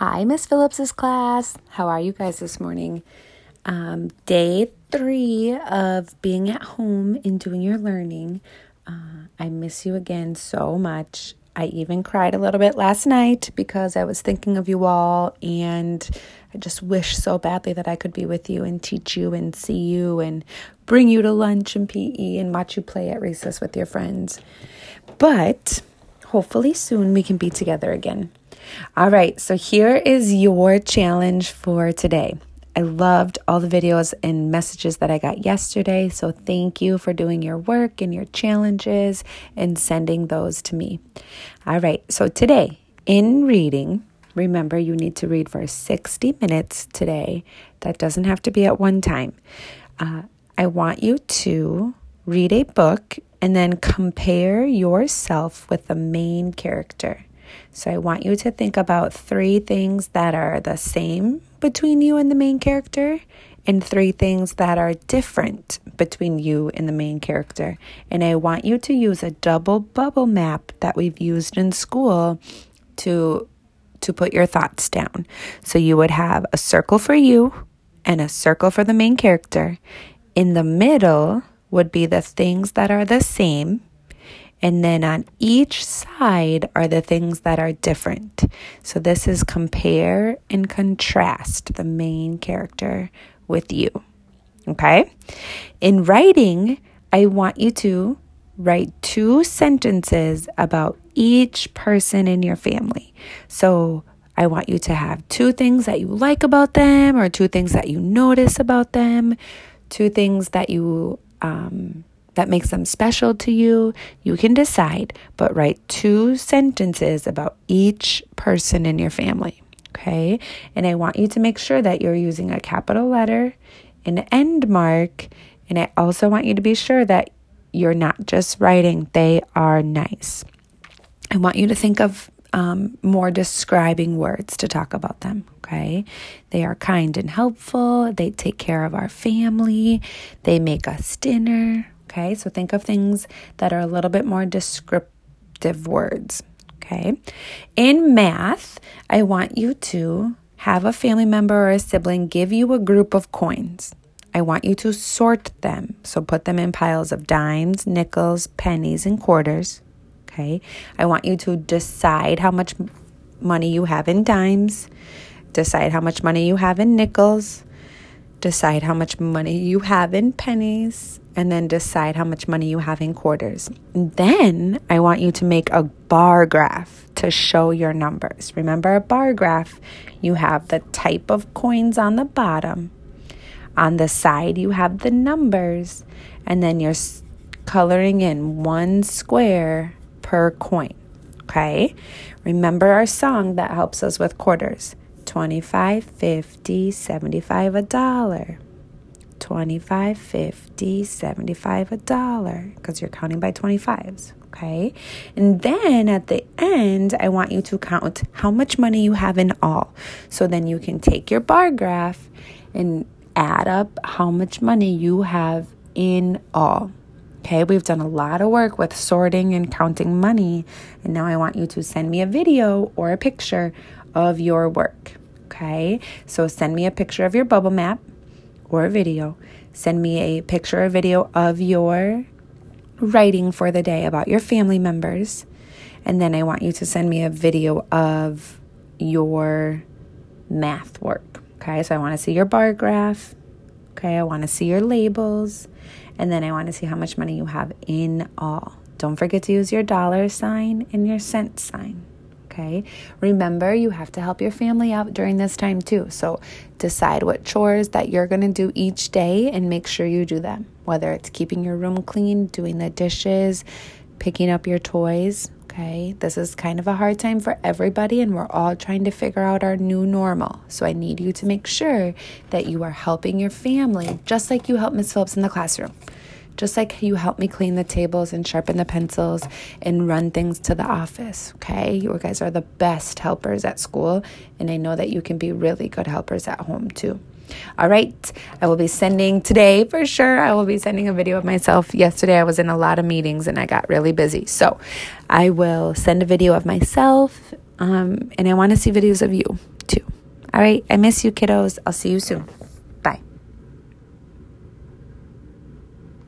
Hi, Miss Phillips's class. How are you guys this morning? Um, day three of being at home and doing your learning. Uh, I miss you again so much. I even cried a little bit last night because I was thinking of you all and I just wish so badly that I could be with you and teach you and see you and bring you to lunch and PE and watch you play at recess with your friends. But hopefully soon we can be together again. All right, so here is your challenge for today. I loved all the videos and messages that I got yesterday. So thank you for doing your work and your challenges and sending those to me. All right, so today in reading, remember you need to read for 60 minutes today. That doesn't have to be at one time. Uh, I want you to read a book and then compare yourself with the main character. So I want you to think about three things that are the same between you and the main character, and three things that are different between you and the main character. And I want you to use a double bubble map that we've used in school to to put your thoughts down. So you would have a circle for you and a circle for the main character. In the middle would be the things that are the same and then on each side are the things that are different. So this is compare and contrast the main character with you. Okay? In writing, I want you to write two sentences about each person in your family. So I want you to have two things that you like about them, or two things that you notice about them, two things that you um, that makes them special to you, you can decide, but write two sentences about each person in your family. Okay. And I want you to make sure that you're using a capital letter, an end mark, and I also want you to be sure that you're not just writing, they are nice. I want you to think of um, more describing words to talk about them. Okay. They are kind and helpful. They take care of our family. They make us dinner. Okay, so think of things that are a little bit more descriptive words. Okay, in math, I want you to have a family member or a sibling give you a group of coins. I want you to sort them. So put them in piles of dimes, nickels, pennies, and quarters. Okay, I want you to decide how much money you have in dimes, decide how much money you have in nickels, decide how much money you have in pennies, and then decide how much money you have in quarters. Then I want you to make a bar graph to show your numbers. Remember a bar graph, you have the type of coins on the bottom. On the side, you have the numbers, and then you're coloring in one square per coin. Okay? Remember our song that helps us with quarters 25, 50, 75, a dollar. 25, 50, 75, a dollar because you're counting by 25s. Okay. And then at the end, I want you to count how much money you have in all. So then you can take your bar graph and add up how much money you have in all. Okay, we've done a lot of work with sorting and counting money, and now I want you to send me a video or a picture of your work. Okay, so send me a picture of your bubble map or a video. Send me a picture or video of your writing for the day about your family members. And then I want you to send me a video of your math work. Okay, so I want to see your bar graph. Okay, I want to see your labels. And then I want to see how much money you have in all. Don't forget to use your dollar sign and your cent sign okay? Remember, you have to help your family out during this time too. So decide what chores that you're going to do each day and make sure you do them. Whether it's keeping your room clean, doing the dishes, picking up your toys, okay? This is kind of a hard time for everybody, and we're all trying to figure out our new normal. So I need you to make sure that you are helping your family just like you help Miss Phillips in the classroom just like you help me clean the tables and sharpen the pencils and run things to the office. Okay. You guys are the best helpers at school, and I know that you can be really good helpers at home too. All right. I will be sending today for sure. I will be sending a video of myself. Yesterday, I was in a lot of meetings and I got really busy. So I will send a video of myself. Um, and I want to see videos of you too. All right. I miss you, kiddos. I'll see you soon.